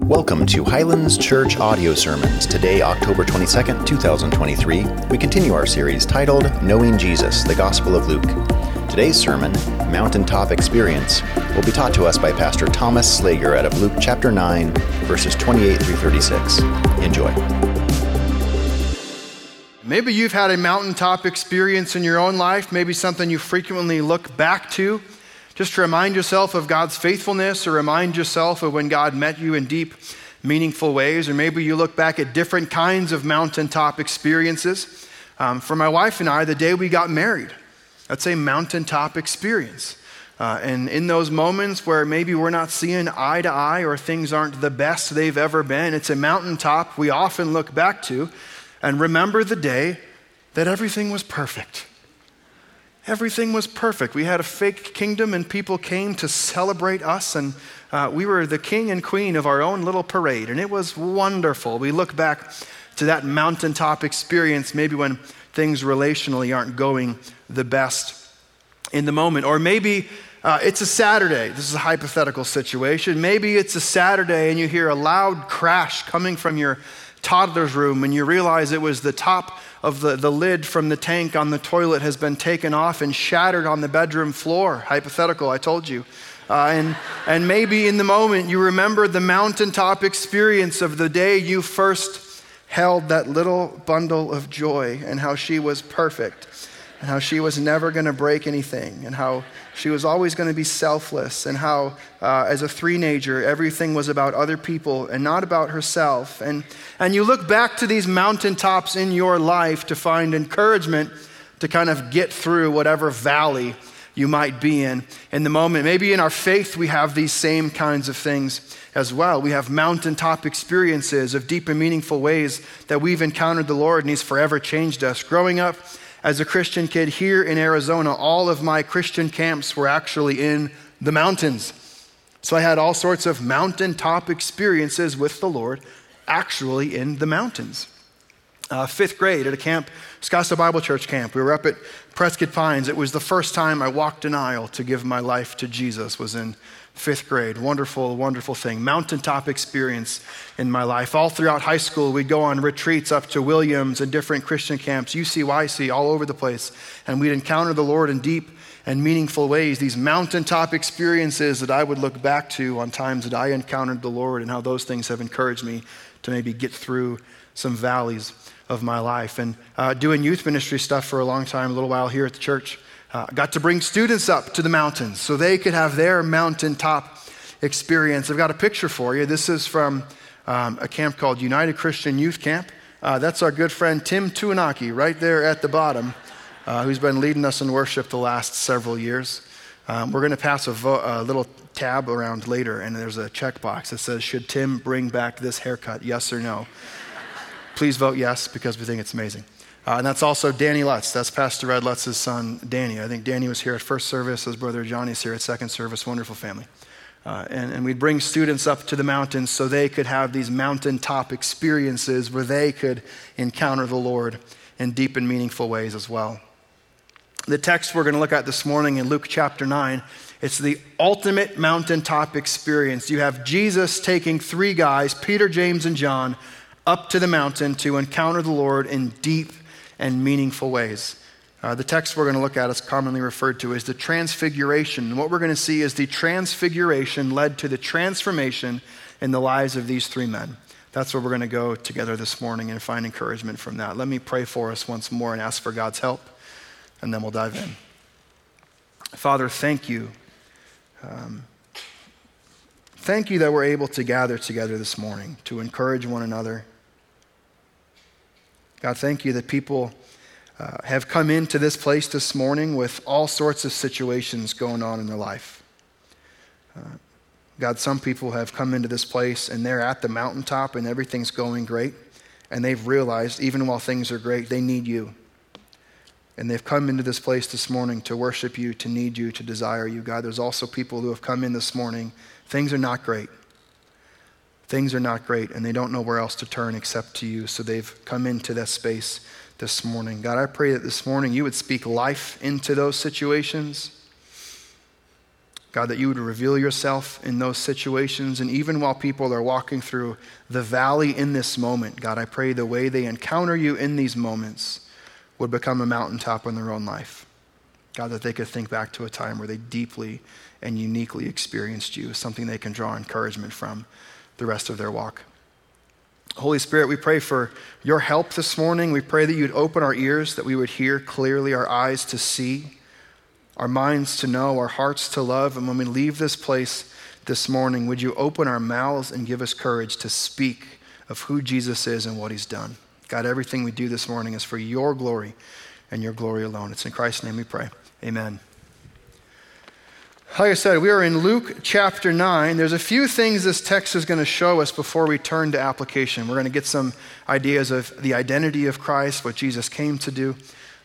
Welcome to Highlands Church Audio Sermons. Today, October 22nd, 2023, we continue our series titled Knowing Jesus, the Gospel of Luke. Today's sermon, Mountaintop Experience, will be taught to us by Pastor Thomas Slager out of Luke chapter 9, verses 28 through 36. Enjoy. Maybe you've had a mountaintop experience in your own life, maybe something you frequently look back to just to remind yourself of God's faithfulness or remind yourself of when God met you in deep, meaningful ways. Or maybe you look back at different kinds of mountaintop experiences. Um, for my wife and I, the day we got married, that's a mountaintop experience. Uh, and in those moments where maybe we're not seeing eye to eye or things aren't the best they've ever been, it's a mountaintop we often look back to and remember the day that everything was perfect. Everything was perfect. We had a fake kingdom, and people came to celebrate us, and uh, we were the king and queen of our own little parade, and it was wonderful. We look back to that mountaintop experience, maybe when things relationally aren't going the best in the moment. Or maybe uh, it's a Saturday. This is a hypothetical situation. Maybe it's a Saturday, and you hear a loud crash coming from your toddler's room, and you realize it was the top of the, the lid from the tank on the toilet has been taken off and shattered on the bedroom floor. Hypothetical, I told you. Uh, and, and maybe in the moment you remember the mountaintop experience of the day you first held that little bundle of joy and how she was perfect and how she was never going to break anything, and how she was always going to be selfless, and how, uh, as a teenager, everything was about other people and not about herself. And, and you look back to these mountaintops in your life to find encouragement to kind of get through whatever valley you might be in in the moment. Maybe in our faith, we have these same kinds of things as well. We have mountaintop experiences of deep and meaningful ways that we've encountered the Lord, and He's forever changed us. Growing up, as a Christian kid here in Arizona, all of my Christian camps were actually in the mountains. So I had all sorts of mountaintop experiences with the Lord actually in the mountains. Uh, fifth grade at a camp, Scottsdale Bible Church camp. We were up at Prescott Pines. It was the first time I walked an aisle to give my life to Jesus. Was in fifth grade. Wonderful, wonderful thing. Mountaintop experience in my life. All throughout high school, we'd go on retreats up to Williams and different Christian camps, UCYC, all over the place. And we'd encounter the Lord in deep and meaningful ways. These mountaintop experiences that I would look back to on times that I encountered the Lord and how those things have encouraged me to maybe get through some valleys of my life. And uh, doing youth ministry stuff for a long time, a little while here at the church uh, got to bring students up to the mountains so they could have their mountaintop experience. I've got a picture for you. This is from um, a camp called United Christian Youth Camp. Uh, that's our good friend Tim Tuanaki right there at the bottom, uh, who's been leading us in worship the last several years. Um, we're going to pass a, vo- a, little tab around later, and there's a checkbox that says, Should Tim bring back this haircut? Yes or no? Please vote yes because we think it's amazing. Uh, and that's also Danny Lutz. That's Pastor Red Lutz's son, Danny. I think Danny was here at first service. His brother Johnny's here at second service. Wonderful family. Uh, and, and we'd bring students up to the mountains so they could have these mountaintop experiences where they could encounter the Lord in deep and meaningful ways as well. The text we're going to look at this morning in Luke chapter 9, it's the ultimate mountaintop experience. You have Jesus taking three guys, Peter, James, and John, up to the mountain to encounter the Lord in deep and meaningful ways. Uh, the text we're going to look at is commonly referred to as the transfiguration. And what we're going to see is the transfiguration led to the transformation in the lives of these three men. That's where we're going to go together this morning and find encouragement from that. Let me pray for us once more and ask for God's help, and then we'll dive in. Father, thank you. Um, thank you that we're able to gather together this morning to encourage one another God, thank you that people uh, have come into this place this morning with all sorts of situations going on in their life. Uh, God, some people have come into this place and they're at the mountaintop and everything's going great. And they've realized, even while things are great, they need you. And they've come into this place this morning to worship you, to need you, to desire you. God, there's also people who have come in this morning. Things are not great things are not great and they don't know where else to turn except to you. So they've come into that space this morning. God, I pray that this morning you would speak life into those situations. God, that you would reveal yourself in those situations. And even while people are walking through the valley in this moment, God, I pray the way they encounter you in these moments would become a mountaintop in their own life. God, that they could think back to a time where they deeply and uniquely experienced you, something they can draw encouragement from the rest of their walk. Holy Spirit, we pray for your help this morning. We pray that you'd open our ears, that we would hear clearly, our eyes to see our minds to know, our hearts to love. And when we leave this place this morning, would you open our mouths and give us courage to speak of who Jesus is and what he's done? God, everything we do this morning is for your glory and your glory alone. It's in Christ's name we pray. Amen. Like I said, we are in Luke chapter 9. There's a few things this text is going to show us before we turn to application. We're going to get some ideas of the identity of Christ, what Jesus came to do.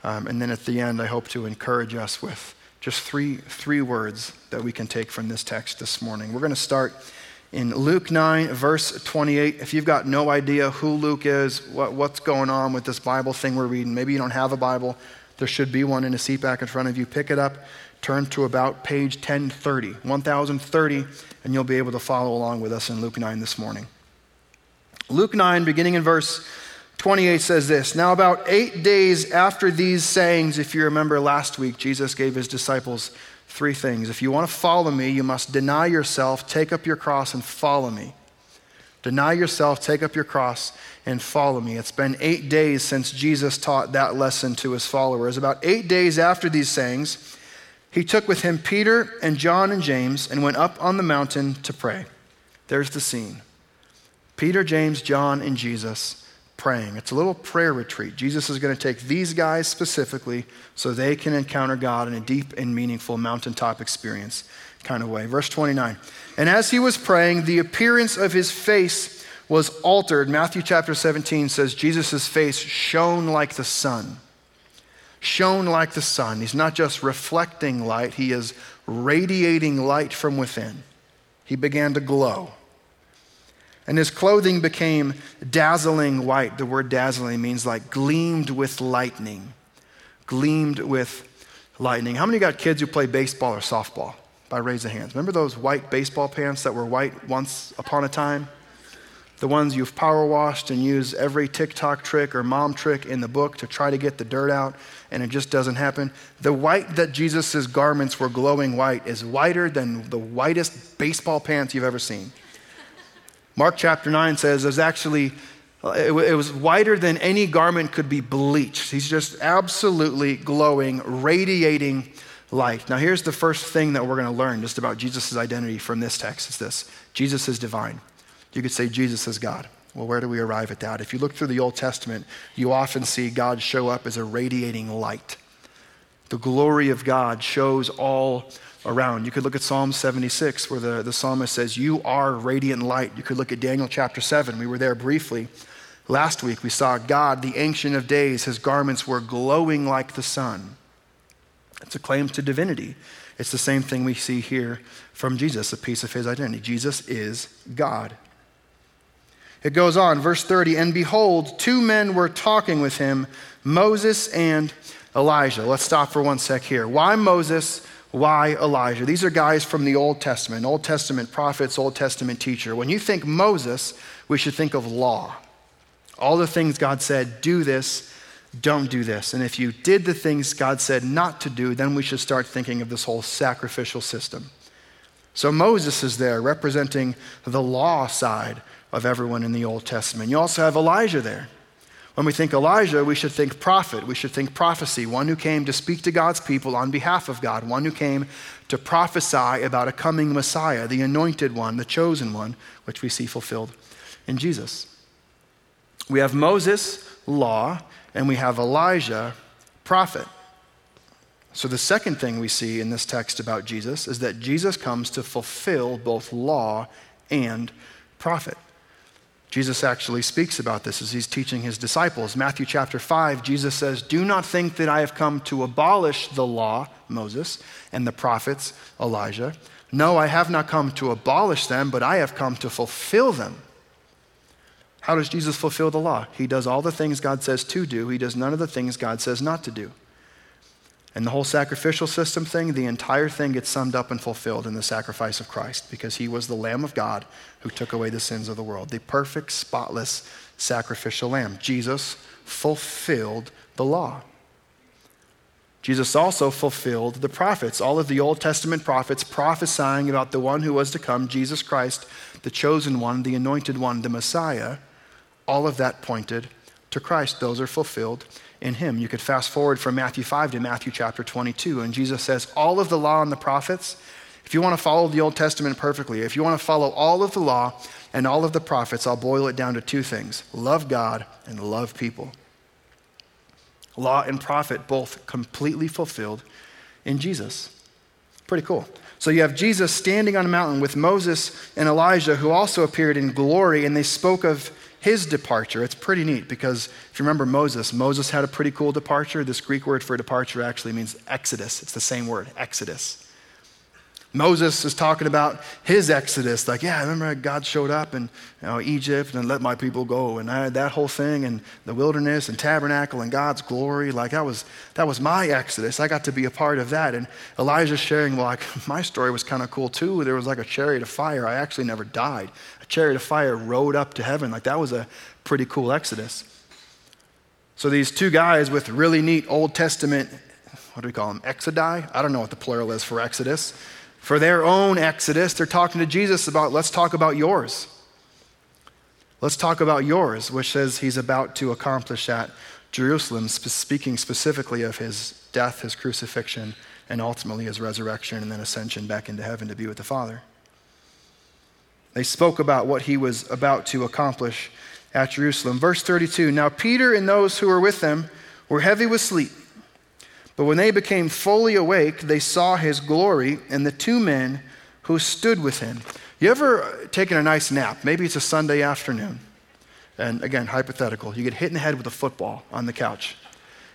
Um, and then at the end, I hope to encourage us with just three, three words that we can take from this text this morning. We're going to start in Luke 9, verse 28. If you've got no idea who Luke is, what, what's going on with this Bible thing we're reading, maybe you don't have a Bible, there should be one in a seat back in front of you. Pick it up, turn to about page 1030, 1030, and you'll be able to follow along with us in Luke 9 this morning. Luke 9, beginning in verse 28 says this Now, about eight days after these sayings, if you remember last week, Jesus gave his disciples three things. If you want to follow me, you must deny yourself, take up your cross, and follow me. Deny yourself, take up your cross, and follow me. It's been eight days since Jesus taught that lesson to his followers. About eight days after these sayings, he took with him Peter and John and James and went up on the mountain to pray. There's the scene Peter, James, John, and Jesus praying. It's a little prayer retreat. Jesus is going to take these guys specifically so they can encounter God in a deep and meaningful mountaintop experience kind of way. Verse 29. And as he was praying, the appearance of his face was altered. Matthew chapter 17 says Jesus' face shone like the sun. Shone like the sun. He's not just reflecting light, he is radiating light from within. He began to glow. And his clothing became dazzling white. The word dazzling means like gleamed with lightning. Gleamed with lightning. How many got kids who play baseball or softball? By raise of hands. Remember those white baseball pants that were white once upon a time? The ones you've power washed and use every TikTok trick or mom trick in the book to try to get the dirt out, and it just doesn't happen. The white that Jesus' garments were glowing white is whiter than the whitest baseball pants you've ever seen. Mark chapter 9 says there's actually, it was whiter than any garment could be bleached. He's just absolutely glowing, radiating light. Now, here's the first thing that we're going to learn just about Jesus' identity from this text is this Jesus is divine. You could say Jesus is God. Well, where do we arrive at that? If you look through the Old Testament, you often see God show up as a radiating light. The glory of God shows all around. You could look at Psalm 76, where the, the psalmist says, You are radiant light. You could look at Daniel chapter 7. We were there briefly. Last week, we saw God, the Ancient of Days, his garments were glowing like the sun. It's a claim to divinity. It's the same thing we see here from Jesus, a piece of his identity. Jesus is God. It goes on, verse 30, and behold, two men were talking with him, Moses and Elijah. Let's stop for one sec here. Why Moses? Why Elijah? These are guys from the Old Testament, Old Testament prophets, Old Testament teacher. When you think Moses, we should think of law. All the things God said, do this, don't do this. And if you did the things God said not to do, then we should start thinking of this whole sacrificial system. So Moses is there representing the law side of everyone in the Old Testament. You also have Elijah there. When we think Elijah, we should think prophet. We should think prophecy, one who came to speak to God's people on behalf of God, one who came to prophesy about a coming Messiah, the anointed one, the chosen one, which we see fulfilled in Jesus. We have Moses, law, and we have Elijah, prophet. So, the second thing we see in this text about Jesus is that Jesus comes to fulfill both law and prophet. Jesus actually speaks about this as he's teaching his disciples. Matthew chapter 5, Jesus says, Do not think that I have come to abolish the law, Moses, and the prophets, Elijah. No, I have not come to abolish them, but I have come to fulfill them. How does Jesus fulfill the law? He does all the things God says to do, he does none of the things God says not to do. And the whole sacrificial system thing, the entire thing gets summed up and fulfilled in the sacrifice of Christ because he was the Lamb of God who took away the sins of the world. The perfect, spotless sacrificial lamb. Jesus fulfilled the law. Jesus also fulfilled the prophets, all of the Old Testament prophets prophesying about the one who was to come, Jesus Christ, the chosen one, the anointed one, the Messiah. All of that pointed to Christ. Those are fulfilled in him. You could fast forward from Matthew 5 to Matthew chapter 22, and Jesus says, All of the law and the prophets, if you want to follow the Old Testament perfectly, if you want to follow all of the law and all of the prophets, I'll boil it down to two things love God and love people. Law and prophet both completely fulfilled in Jesus. Pretty cool. So you have Jesus standing on a mountain with Moses and Elijah, who also appeared in glory, and they spoke of his departure. It's pretty neat because if you remember Moses, Moses had a pretty cool departure. This Greek word for departure actually means exodus. It's the same word, exodus. Moses is talking about his exodus. Like, yeah, I remember God showed up in you know, Egypt and let my people go. And I had that whole thing and the wilderness and tabernacle and God's glory. Like, that was, that was my exodus. I got to be a part of that. And Elijah's sharing, like, my story was kind of cool too. There was like a chariot of fire. I actually never died. A chariot of fire rode up to heaven. Like, that was a pretty cool exodus. So these two guys with really neat Old Testament, what do we call them? Exodi? I don't know what the plural is for Exodus for their own exodus, they're talking to Jesus about, let's talk about yours. Let's talk about yours, which says he's about to accomplish at Jerusalem, speaking specifically of his death, his crucifixion, and ultimately his resurrection and then ascension back into heaven to be with the Father. They spoke about what he was about to accomplish at Jerusalem. Verse 32 Now Peter and those who were with them were heavy with sleep. But when they became fully awake, they saw his glory and the two men who stood with him. You ever taken a nice nap? Maybe it's a Sunday afternoon. And again, hypothetical. You get hit in the head with a football on the couch.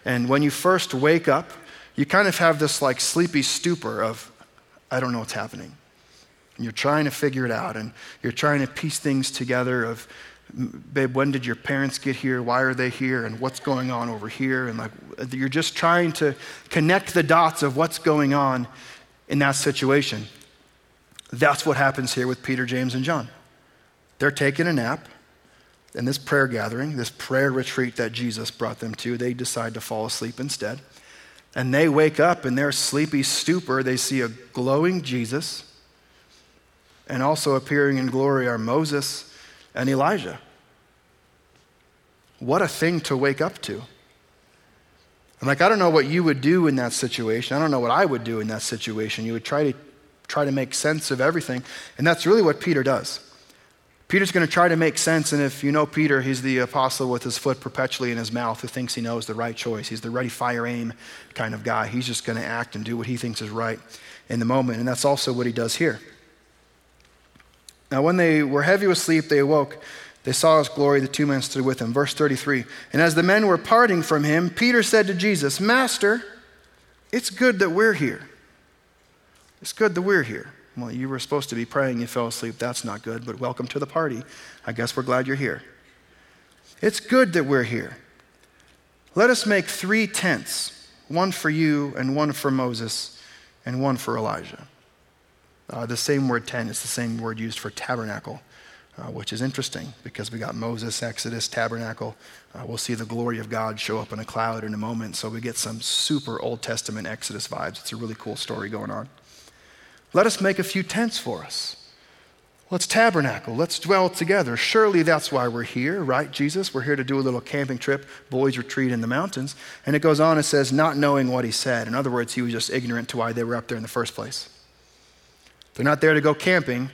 And when you first wake up, you kind of have this like sleepy stupor of, I don't know what's happening. And you're trying to figure it out and you're trying to piece things together of babe, when did your parents get here? Why are they here? And what's going on over here? And like, you're just trying to connect the dots of what's going on in that situation. That's what happens here with Peter, James, and John. They're taking a nap in this prayer gathering, this prayer retreat that Jesus brought them to. They decide to fall asleep instead. And they wake up in their sleepy stupor. They see a glowing Jesus. And also appearing in glory are Moses and Elijah. What a thing to wake up to. I'm like, I don't know what you would do in that situation. I don't know what I would do in that situation. You would try to try to make sense of everything. And that's really what Peter does. Peter's going to try to make sense, and if you know Peter, he's the apostle with his foot perpetually in his mouth who thinks he knows the right choice. He's the ready, fire, aim kind of guy. He's just going to act and do what he thinks is right in the moment, and that's also what he does here. Now, when they were heavy with sleep, they awoke. They saw his glory. The two men stood with him. Verse 33 And as the men were parting from him, Peter said to Jesus, Master, it's good that we're here. It's good that we're here. Well, you were supposed to be praying, you fell asleep. That's not good, but welcome to the party. I guess we're glad you're here. It's good that we're here. Let us make three tents one for you, and one for Moses, and one for Elijah. Uh, the same word tent is the same word used for tabernacle, uh, which is interesting because we got Moses, Exodus, tabernacle. Uh, we'll see the glory of God show up in a cloud in a moment, so we get some super Old Testament Exodus vibes. It's a really cool story going on. Let us make a few tents for us. Let's tabernacle. Let's dwell together. Surely that's why we're here, right, Jesus? We're here to do a little camping trip, boys' retreat in the mountains. And it goes on and says, not knowing what he said. In other words, he was just ignorant to why they were up there in the first place. They're not there to go camping.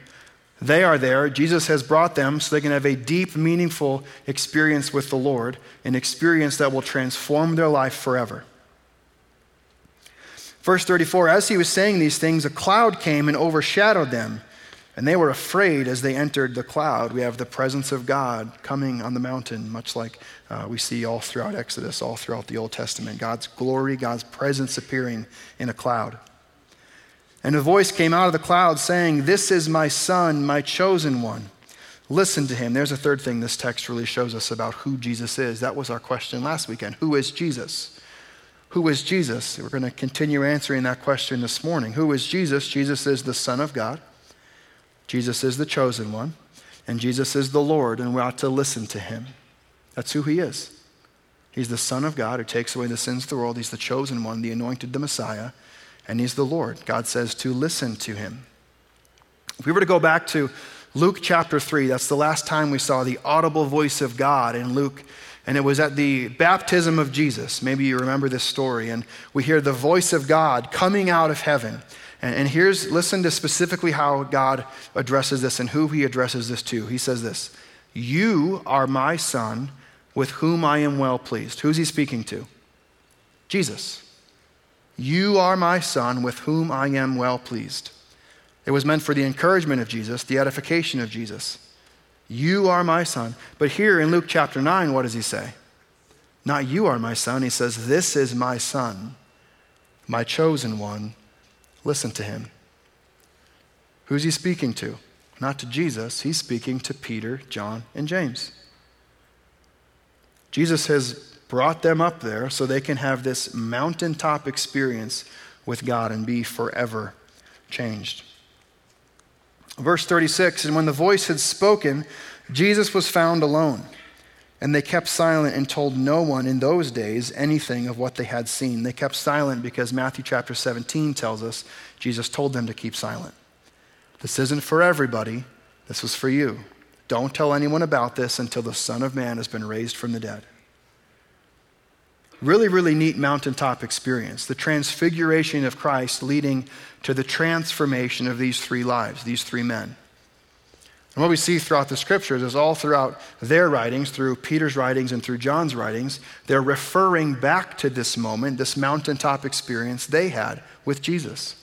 They are there. Jesus has brought them so they can have a deep, meaningful experience with the Lord, an experience that will transform their life forever. Verse 34 As he was saying these things, a cloud came and overshadowed them, and they were afraid as they entered the cloud. We have the presence of God coming on the mountain, much like uh, we see all throughout Exodus, all throughout the Old Testament. God's glory, God's presence appearing in a cloud. And a voice came out of the cloud saying, This is my son, my chosen one. Listen to him. There's a third thing this text really shows us about who Jesus is. That was our question last weekend. Who is Jesus? Who is Jesus? We're going to continue answering that question this morning. Who is Jesus? Jesus is the Son of God. Jesus is the chosen one. And Jesus is the Lord, and we ought to listen to him. That's who he is. He's the Son of God who takes away the sins of the world. He's the chosen one, the anointed, the Messiah, and he's the Lord. God says to listen to him. If we were to go back to Luke chapter 3, that's the last time we saw the audible voice of God in Luke. And it was at the baptism of Jesus. Maybe you remember this story. And we hear the voice of God coming out of heaven. And, and here's, listen to specifically how God addresses this and who he addresses this to. He says this You are my son with whom I am well pleased. Who's he speaking to? Jesus. You are my son with whom I am well pleased. It was meant for the encouragement of Jesus, the edification of Jesus. You are my son. But here in Luke chapter 9, what does he say? Not you are my son. He says, This is my son, my chosen one. Listen to him. Who's he speaking to? Not to Jesus. He's speaking to Peter, John, and James. Jesus has brought them up there so they can have this mountaintop experience with God and be forever changed. Verse 36 And when the voice had spoken, Jesus was found alone. And they kept silent and told no one in those days anything of what they had seen. They kept silent because Matthew chapter 17 tells us Jesus told them to keep silent. This isn't for everybody, this was for you. Don't tell anyone about this until the Son of Man has been raised from the dead. Really, really neat mountaintop experience. The transfiguration of Christ leading to the transformation of these three lives, these three men. And what we see throughout the scriptures is all throughout their writings, through Peter's writings and through John's writings, they're referring back to this moment, this mountaintop experience they had with Jesus.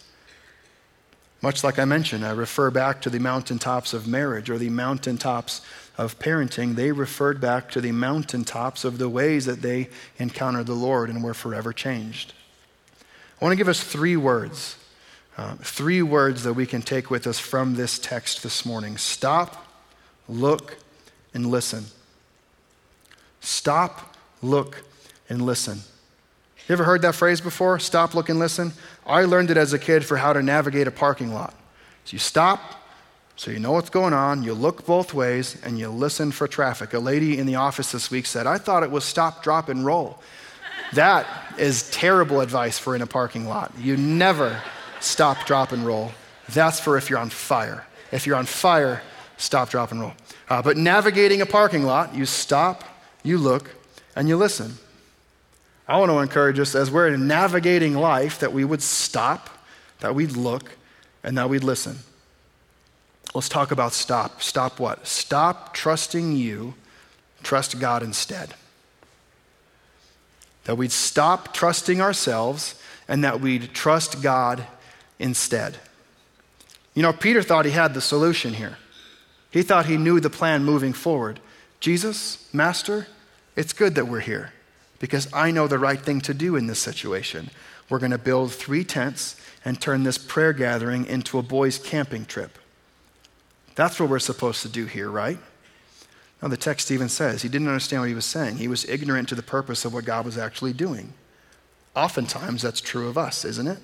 Much like I mentioned, I refer back to the mountaintops of marriage or the mountaintops of parenting. They referred back to the mountaintops of the ways that they encountered the Lord and were forever changed. I want to give us three words uh, three words that we can take with us from this text this morning stop, look, and listen. Stop, look, and listen. You ever heard that phrase before? Stop, look, and listen? I learned it as a kid for how to navigate a parking lot. So you stop, so you know what's going on, you look both ways, and you listen for traffic. A lady in the office this week said, I thought it was stop, drop, and roll. That is terrible advice for in a parking lot. You never stop, drop, and roll. That's for if you're on fire. If you're on fire, stop, drop, and roll. Uh, but navigating a parking lot, you stop, you look, and you listen. I want to encourage us as we're navigating life that we would stop, that we'd look, and that we'd listen. Let's talk about stop. Stop what? Stop trusting you, trust God instead. That we'd stop trusting ourselves and that we'd trust God instead. You know, Peter thought he had the solution here. He thought he knew the plan moving forward. Jesus, Master, it's good that we're here because I know the right thing to do in this situation. We're going to build three tents and turn this prayer gathering into a boys' camping trip. That's what we're supposed to do here, right? Now, the text even says he didn't understand what he was saying. He was ignorant to the purpose of what God was actually doing. Oftentimes, that's true of us, isn't it?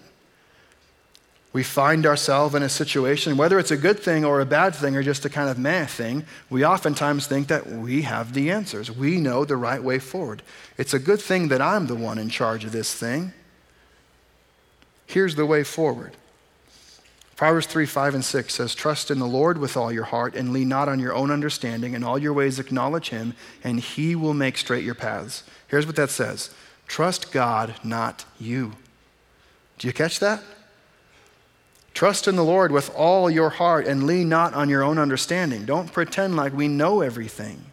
we find ourselves in a situation, whether it's a good thing or a bad thing or just a kind of meh thing, we oftentimes think that we have the answers. We know the right way forward. It's a good thing that I'm the one in charge of this thing. Here's the way forward. Proverbs 3 5 and 6 says, Trust in the Lord with all your heart and lean not on your own understanding. In all your ways acknowledge him, and he will make straight your paths. Here's what that says Trust God, not you. Do you catch that? Trust in the Lord with all your heart and lean not on your own understanding. Don't pretend like we know everything.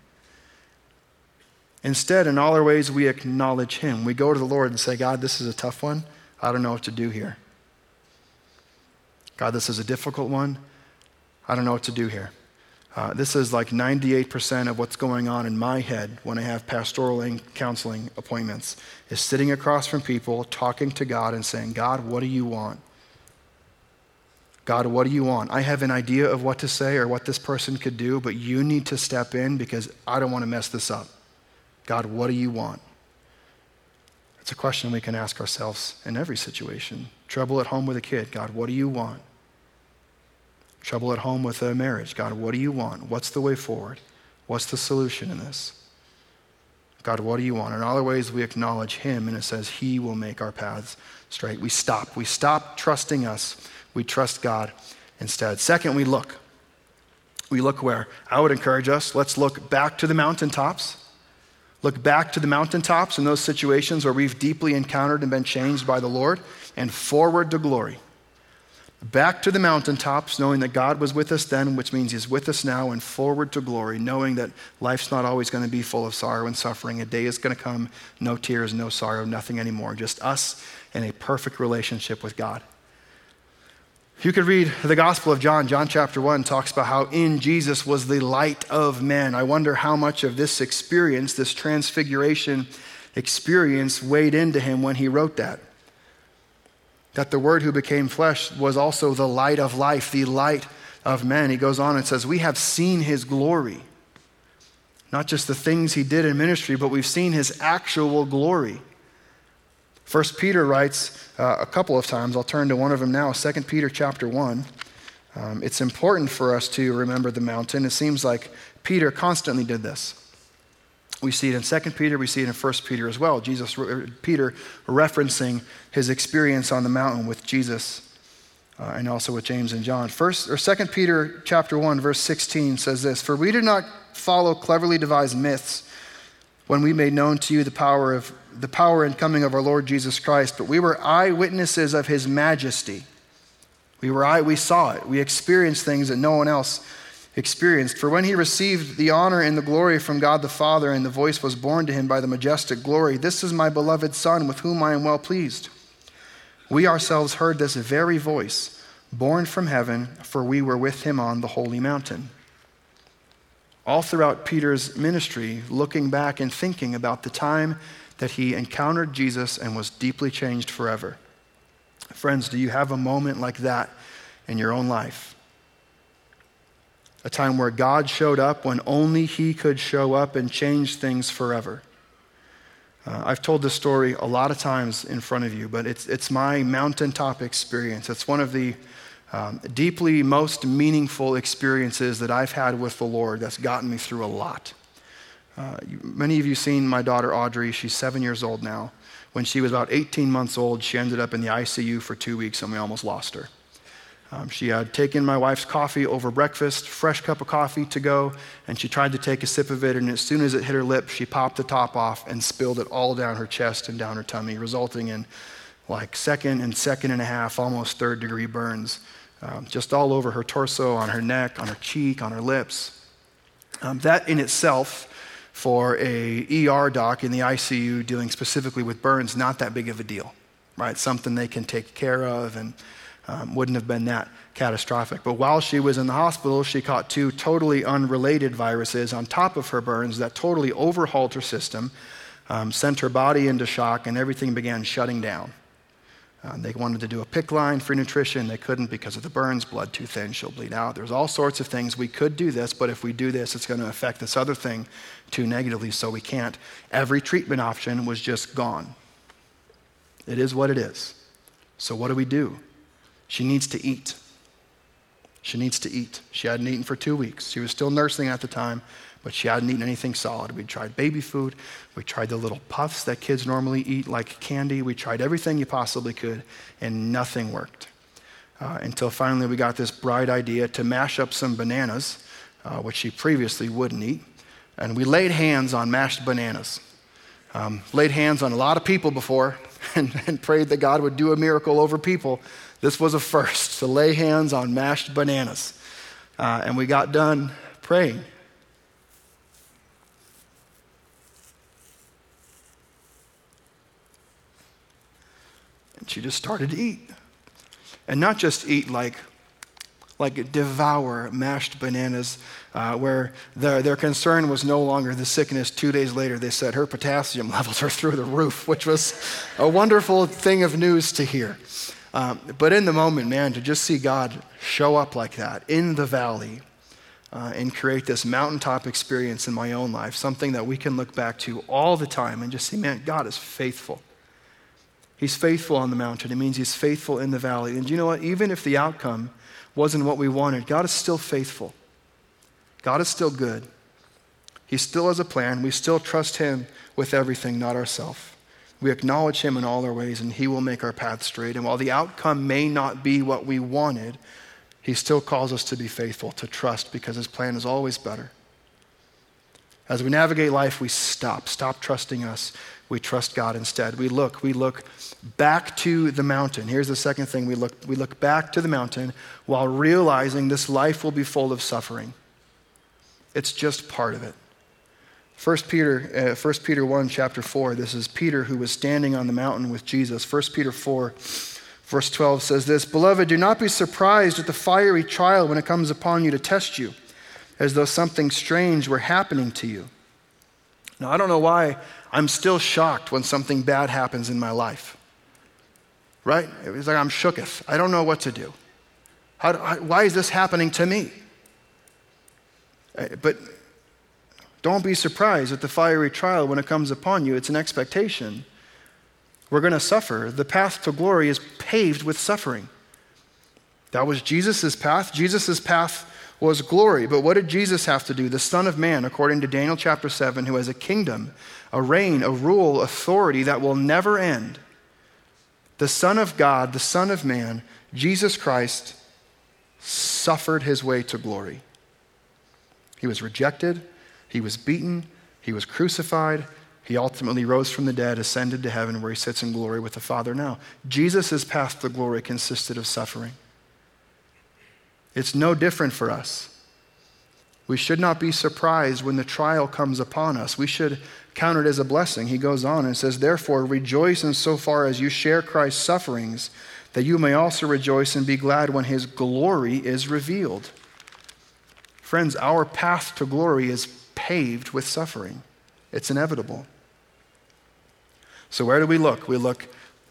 Instead, in all our ways, we acknowledge Him. We go to the Lord and say, God, this is a tough one. I don't know what to do here. God, this is a difficult one. I don't know what to do here. Uh, this is like 98% of what's going on in my head when I have pastoral counseling appointments, is sitting across from people, talking to God and saying, God, what do you want? God, what do you want? I have an idea of what to say or what this person could do, but you need to step in because I don't want to mess this up. God, what do you want? It's a question we can ask ourselves in every situation. Trouble at home with a kid, God, what do you want? Trouble at home with a marriage, God, what do you want? What's the way forward? What's the solution in this? God, what do you want? In other ways, we acknowledge Him, and it says He will make our paths straight. We stop. We stop trusting us. We trust God instead. Second, we look. We look where? I would encourage us, let's look back to the mountaintops. Look back to the mountaintops in those situations where we've deeply encountered and been changed by the Lord, and forward to glory back to the mountaintops, knowing that God was with us then, which means He's with us now, and forward to glory, knowing that life's not always going to be full of sorrow and suffering. A day is going to come, no tears, no sorrow, nothing anymore, just us in a perfect relationship with God. You could read the Gospel of John. John chapter 1 talks about how in Jesus was the light of men. I wonder how much of this experience, this transfiguration experience, weighed into him when he wrote that that the Word who became flesh was also the light of life, the light of men. He goes on and says, We have seen his glory. Not just the things he did in ministry, but we've seen his actual glory. First Peter writes uh, a couple of times. I'll turn to one of them now. Second Peter chapter 1. Um, it's important for us to remember the mountain. It seems like Peter constantly did this. We see it in 2 Peter, we see it in 1 Peter as well. Jesus, Peter referencing his experience on the mountain with Jesus uh, and also with James and John. First or 2 Peter chapter 1 verse 16 says this, "For we did not follow cleverly devised myths when we made known to you the power of the power and coming of our Lord Jesus Christ, but we were eyewitnesses of his majesty." We were eye, we saw it. We experienced things that no one else experienced. For when he received the honor and the glory from God the Father, and the voice was borne to him by the majestic glory, This is my beloved Son, with whom I am well pleased. We ourselves heard this very voice, borne from heaven, for we were with him on the holy mountain. All throughout Peter's ministry, looking back and thinking about the time that he encountered Jesus and was deeply changed forever. Friends, do you have a moment like that in your own life? A time where God showed up when only He could show up and change things forever. Uh, I've told this story a lot of times in front of you, but it's, it's my mountaintop experience. It's one of the um, deeply most meaningful experiences that I've had with the Lord that's gotten me through a lot. Uh, many of you seen my daughter Audrey. She's seven years old now. When she was about 18 months old, she ended up in the ICU for two weeks and we almost lost her. Um, she had taken my wife's coffee over breakfast, fresh cup of coffee to go, and she tried to take a sip of it. And as soon as it hit her lip, she popped the top off and spilled it all down her chest and down her tummy, resulting in like second and second and a half, almost third degree burns, um, just all over her torso, on her neck, on her cheek, on her lips. Um, that in itself, for a ER doc in the ICU dealing specifically with burns, not that big of a deal, right? Something they can take care of and um, wouldn't have been that catastrophic. But while she was in the hospital, she caught two totally unrelated viruses on top of her burns that totally overhauled her system, um, sent her body into shock, and everything began shutting down. Uh, they wanted to do a PICC line for nutrition. They couldn't because of the burns, blood too thin, she'll bleed out. There's all sorts of things. We could do this, but if we do this, it's going to affect this other thing too negatively, so we can't. Every treatment option was just gone. It is what it is. So, what do we do? She needs to eat. She needs to eat. She hadn't eaten for two weeks. She was still nursing at the time, but she hadn't eaten anything solid. We tried baby food. We tried the little puffs that kids normally eat, like candy. We tried everything you possibly could, and nothing worked. Uh, until finally we got this bright idea to mash up some bananas, uh, which she previously wouldn't eat. And we laid hands on mashed bananas. Um, laid hands on a lot of people before and, and prayed that God would do a miracle over people. This was a first to lay hands on mashed bananas. Uh, and we got done praying. And she just started to eat. And not just eat like, like devour mashed bananas, uh, where their, their concern was no longer the sickness. Two days later, they said her potassium levels are through the roof, which was a wonderful thing of news to hear. Um, but in the moment, man, to just see God show up like that in the valley uh, and create this mountaintop experience in my own life, something that we can look back to all the time and just see, man, God is faithful. He's faithful on the mountain. It means he's faithful in the valley. And you know what? Even if the outcome wasn't what we wanted, God is still faithful. God is still good. He still has a plan. We still trust him with everything, not ourselves. We acknowledge him in all our ways, and he will make our path straight. And while the outcome may not be what we wanted, he still calls us to be faithful, to trust, because his plan is always better. As we navigate life, we stop. Stop trusting us. We trust God instead. We look, we look back to the mountain. Here's the second thing we look, we look back to the mountain while realizing this life will be full of suffering. It's just part of it. 1 Peter, uh, 1 Peter 1, chapter 4, this is Peter who was standing on the mountain with Jesus. 1 Peter 4, verse 12 says this Beloved, do not be surprised at the fiery trial when it comes upon you to test you, as though something strange were happening to you. Now, I don't know why I'm still shocked when something bad happens in my life. Right? It was like I'm shooketh. I don't know what to do. How, why is this happening to me? Uh, but don't be surprised at the fiery trial when it comes upon you. It's an expectation. We're going to suffer. The path to glory is paved with suffering. That was Jesus' path. Jesus' path was glory. But what did Jesus have to do? The Son of Man, according to Daniel chapter 7, who has a kingdom, a reign, a rule, authority that will never end. The Son of God, the Son of Man, Jesus Christ, suffered his way to glory. He was rejected, he was beaten, he was crucified, he ultimately rose from the dead, ascended to heaven, where he sits in glory with the Father now. Jesus' path to glory consisted of suffering. It's no different for us. We should not be surprised when the trial comes upon us. We should count it as a blessing. He goes on and says, Therefore, rejoice in so far as you share Christ's sufferings, that you may also rejoice and be glad when his glory is revealed. Friends, our path to glory is paved with suffering, it's inevitable. So, where do we look? We look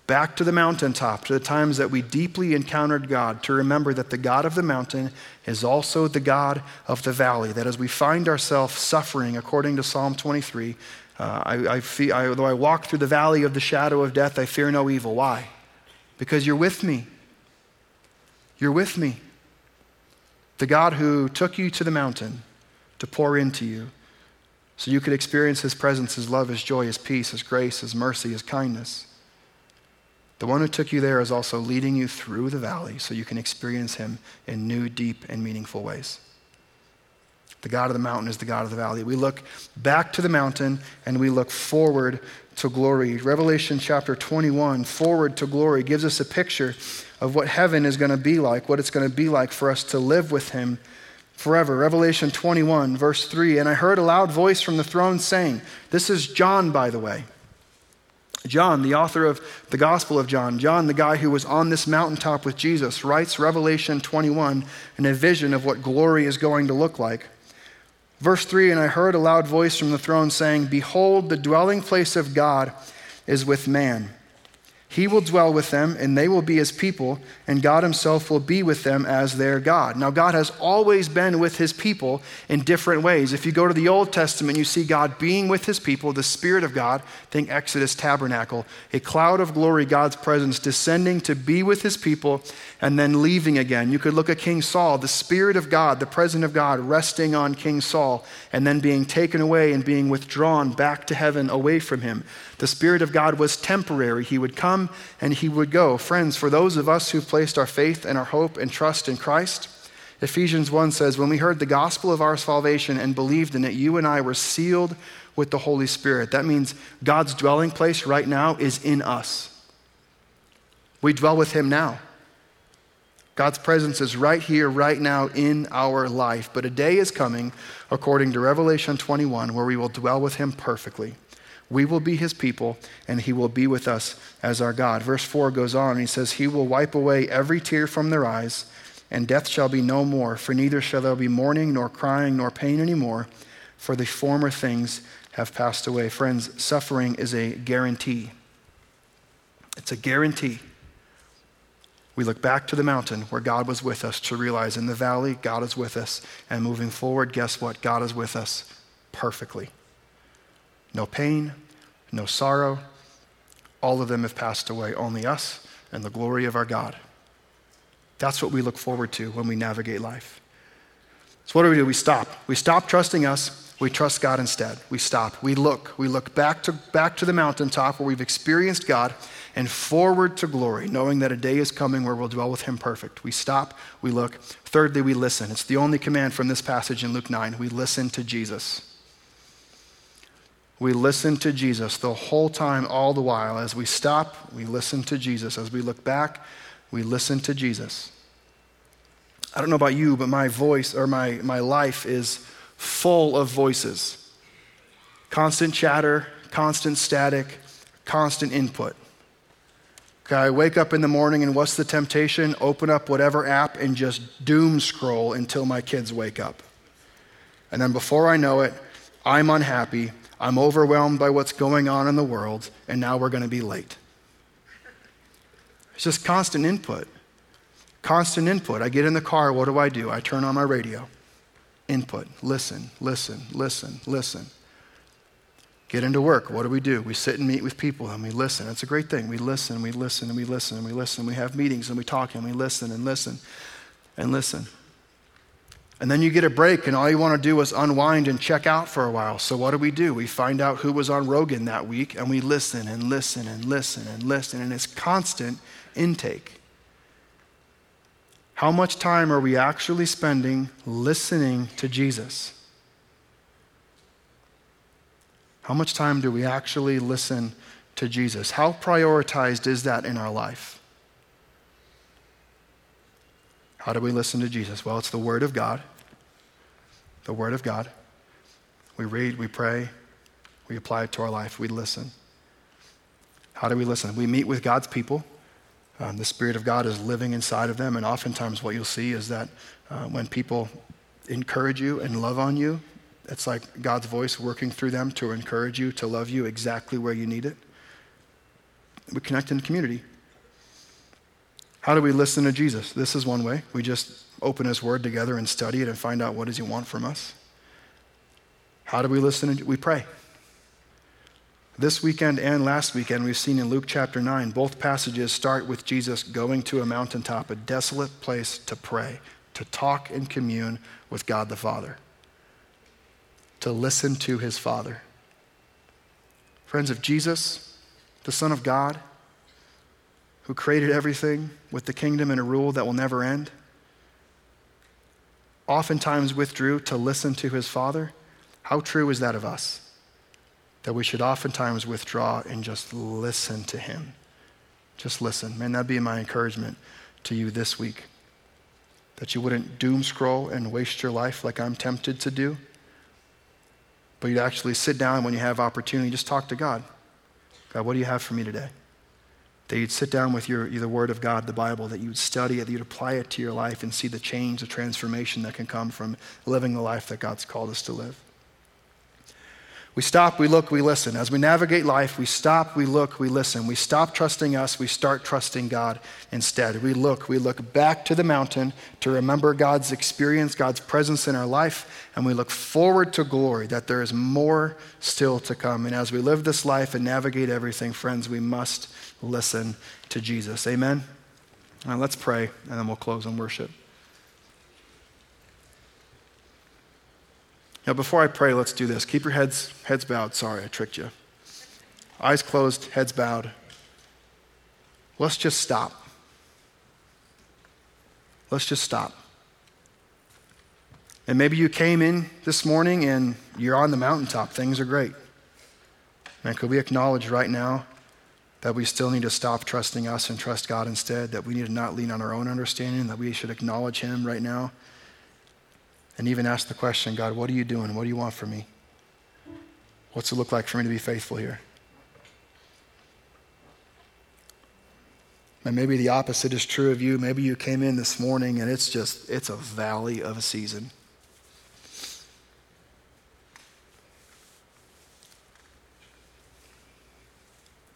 back to the mountaintop, to the times that we deeply encountered God, to remember that the God of the mountain is also the God of the valley. That as we find ourselves suffering, according to Psalm 23, uh, I, I feel, I, though I walk through the valley of the shadow of death, I fear no evil. Why? Because you're with me. You're with me. The God who took you to the mountain to pour into you so you could experience his presence, his love, his joy, his peace, his grace, his mercy, his kindness. The one who took you there is also leading you through the valley so you can experience him in new, deep, and meaningful ways. The God of the mountain is the God of the valley. We look back to the mountain and we look forward to glory. Revelation chapter 21, forward to glory, gives us a picture of what heaven is going to be like, what it's going to be like for us to live with him forever. Revelation 21, verse 3 And I heard a loud voice from the throne saying, This is John, by the way. John, the author of the Gospel of John, John, the guy who was on this mountaintop with Jesus, writes Revelation 21 in a vision of what glory is going to look like. Verse 3 And I heard a loud voice from the throne saying, Behold, the dwelling place of God is with man he will dwell with them, and they will be his people, and God himself will be with them as their God. Now, God has always been with his people in different ways. If you go to the Old Testament, you see God being with his people, the Spirit of God, think Exodus tabernacle, a cloud of glory, God's presence, descending to be with his people and then leaving again. You could look at King Saul, the Spirit of God, the presence of God, resting on King Saul, and then being taken away and being withdrawn back to heaven away from him. The Spirit of God was temporary. He would come and he would go. Friends, for those of us who've placed our faith and our hope and trust in Christ, Ephesians 1 says, When we heard the gospel of our salvation and believed in it, you and I were sealed with the Holy Spirit. That means God's dwelling place right now is in us. We dwell with Him now. God's presence is right here, right now in our life. But a day is coming, according to Revelation 21, where we will dwell with Him perfectly. We will be his people, and he will be with us as our God. Verse 4 goes on, and he says, He will wipe away every tear from their eyes, and death shall be no more, for neither shall there be mourning, nor crying, nor pain anymore, for the former things have passed away. Friends, suffering is a guarantee. It's a guarantee. We look back to the mountain where God was with us to realize in the valley, God is with us. And moving forward, guess what? God is with us perfectly. No pain, no sorrow, All of them have passed away, only us and the glory of our God. That's what we look forward to when we navigate life. So, what do we do? We stop. We stop trusting us. We trust God instead. We stop. We look. We look back to, back to the mountaintop where we've experienced God and forward to glory, knowing that a day is coming where we'll dwell with Him perfect. We stop. We look. Thirdly, we listen. It's the only command from this passage in Luke 9. We listen to Jesus. We listen to Jesus the whole time, all the while. As we stop, we listen to Jesus. As we look back, we listen to Jesus. I don't know about you, but my voice or my, my life is full of voices constant chatter, constant static, constant input. Okay, I wake up in the morning and what's the temptation? Open up whatever app and just doom scroll until my kids wake up. And then before I know it, I'm unhappy, I'm overwhelmed by what's going on in the world, and now we're going to be late. It's just constant input. Constant input. I get in the car, what do I do? I turn on my radio. Input. Listen, listen, listen, listen. Get into work. What do we do? We sit and meet with people and we listen. It's a great thing. We listen, we listen, and we listen, and we listen. We have meetings and we talk and we listen and listen and listen. And then you get a break, and all you want to do is unwind and check out for a while. So, what do we do? We find out who was on Rogan that week, and we listen and listen and listen and listen, and it's constant intake. How much time are we actually spending listening to Jesus? How much time do we actually listen to Jesus? How prioritized is that in our life? How do we listen to Jesus? Well, it's the Word of God. The Word of God. We read, we pray, we apply it to our life, we listen. How do we listen? We meet with God's people. Um, the Spirit of God is living inside of them. And oftentimes, what you'll see is that uh, when people encourage you and love on you, it's like God's voice working through them to encourage you, to love you exactly where you need it. We connect in community. How do we listen to Jesus? This is one way. We just open His Word together and study it and find out what does He want from us. How do we listen? We pray. This weekend and last weekend, we've seen in Luke chapter 9, both passages start with Jesus going to a mountaintop, a desolate place to pray, to talk and commune with God the Father, to listen to his Father. Friends, if Jesus, the Son of God, who created everything with the kingdom and a rule that will never end, oftentimes withdrew to listen to his Father, how true is that of us? that we should oftentimes withdraw and just listen to Him. Just listen. Man, that'd be my encouragement to you this week. That you wouldn't doom scroll and waste your life like I'm tempted to do, but you'd actually sit down when you have opportunity, just talk to God. God, what do you have for me today? That you'd sit down with your, the Word of God, the Bible, that you'd study it, that you'd apply it to your life and see the change, the transformation that can come from living the life that God's called us to live. We stop, we look, we listen. As we navigate life, we stop, we look, we listen. We stop trusting us, we start trusting God instead. We look, we look back to the mountain to remember God's experience, God's presence in our life, and we look forward to glory that there is more still to come. And as we live this life and navigate everything, friends, we must listen to Jesus. Amen? Now let's pray, and then we'll close in worship. Now, before I pray, let's do this. Keep your heads, heads bowed. Sorry, I tricked you. Eyes closed, heads bowed. Let's just stop. Let's just stop. And maybe you came in this morning and you're on the mountaintop. Things are great. Man, could we acknowledge right now that we still need to stop trusting us and trust God instead? That we need to not lean on our own understanding, that we should acknowledge Him right now? And even ask the question God, what are you doing? What do you want from me? What's it look like for me to be faithful here? And maybe the opposite is true of you. Maybe you came in this morning and it's just, it's a valley of a season.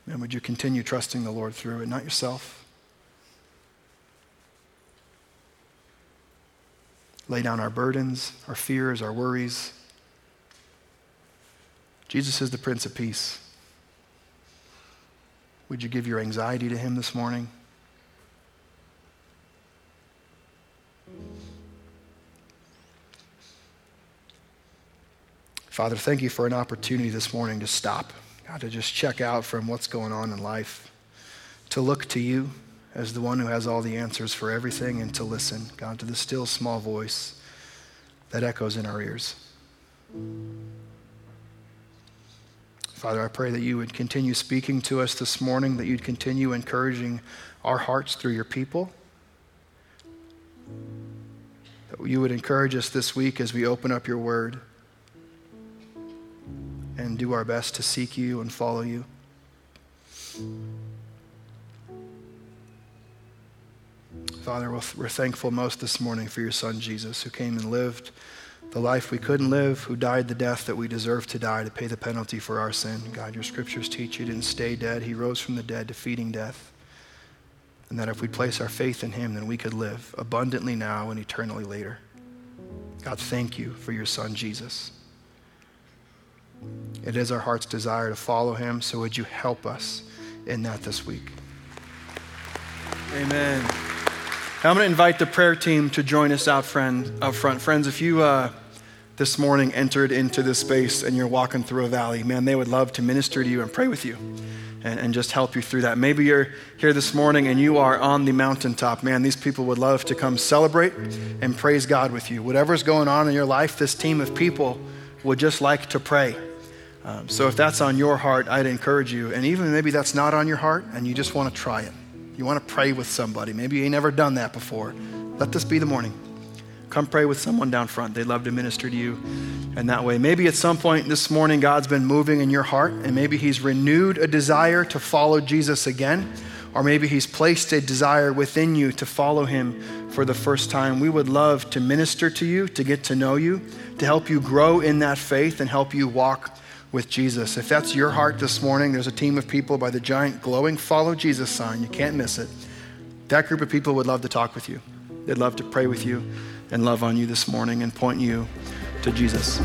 And would you continue trusting the Lord through it, not yourself? Lay down our burdens, our fears, our worries. Jesus is the Prince of Peace. Would you give your anxiety to Him this morning? Father, thank you for an opportunity this morning to stop, God, to just check out from what's going on in life, to look to you as the one who has all the answers for everything, and to listen, God, to the still small voice that echoes in our ears. Father, I pray that you would continue speaking to us this morning, that you'd continue encouraging our hearts through your people. That you would encourage us this week as we open up your word and do our best to seek you and follow you. Father, we're thankful most this morning for your son Jesus, who came and lived the life we couldn't live, who died the death that we deserve to die to pay the penalty for our sin. God, your scriptures teach you didn't stay dead. He rose from the dead, defeating death. And that if we place our faith in him, then we could live abundantly now and eternally later. God, thank you for your son, Jesus. It is our heart's desire to follow him, so would you help us in that this week? Amen. I'm going to invite the prayer team to join us out, friend, out front. Friends, if you uh, this morning entered into this space and you're walking through a valley, man, they would love to minister to you and pray with you and, and just help you through that. Maybe you're here this morning and you are on the mountaintop. Man, these people would love to come celebrate and praise God with you. Whatever's going on in your life, this team of people would just like to pray. Um, so if that's on your heart, I'd encourage you. And even maybe that's not on your heart and you just want to try it. You want to pray with somebody. Maybe you ain't never done that before. Let this be the morning. Come pray with someone down front. They'd love to minister to you in that way. Maybe at some point this morning, God's been moving in your heart, and maybe He's renewed a desire to follow Jesus again, or maybe He's placed a desire within you to follow Him for the first time. We would love to minister to you, to get to know you, to help you grow in that faith, and help you walk with Jesus. If that's your heart this morning, there's a team of people by the giant glowing Follow Jesus sign. You can't miss it. That group of people would love to talk with you. They'd love to pray with you and love on you this morning and point you to Jesus.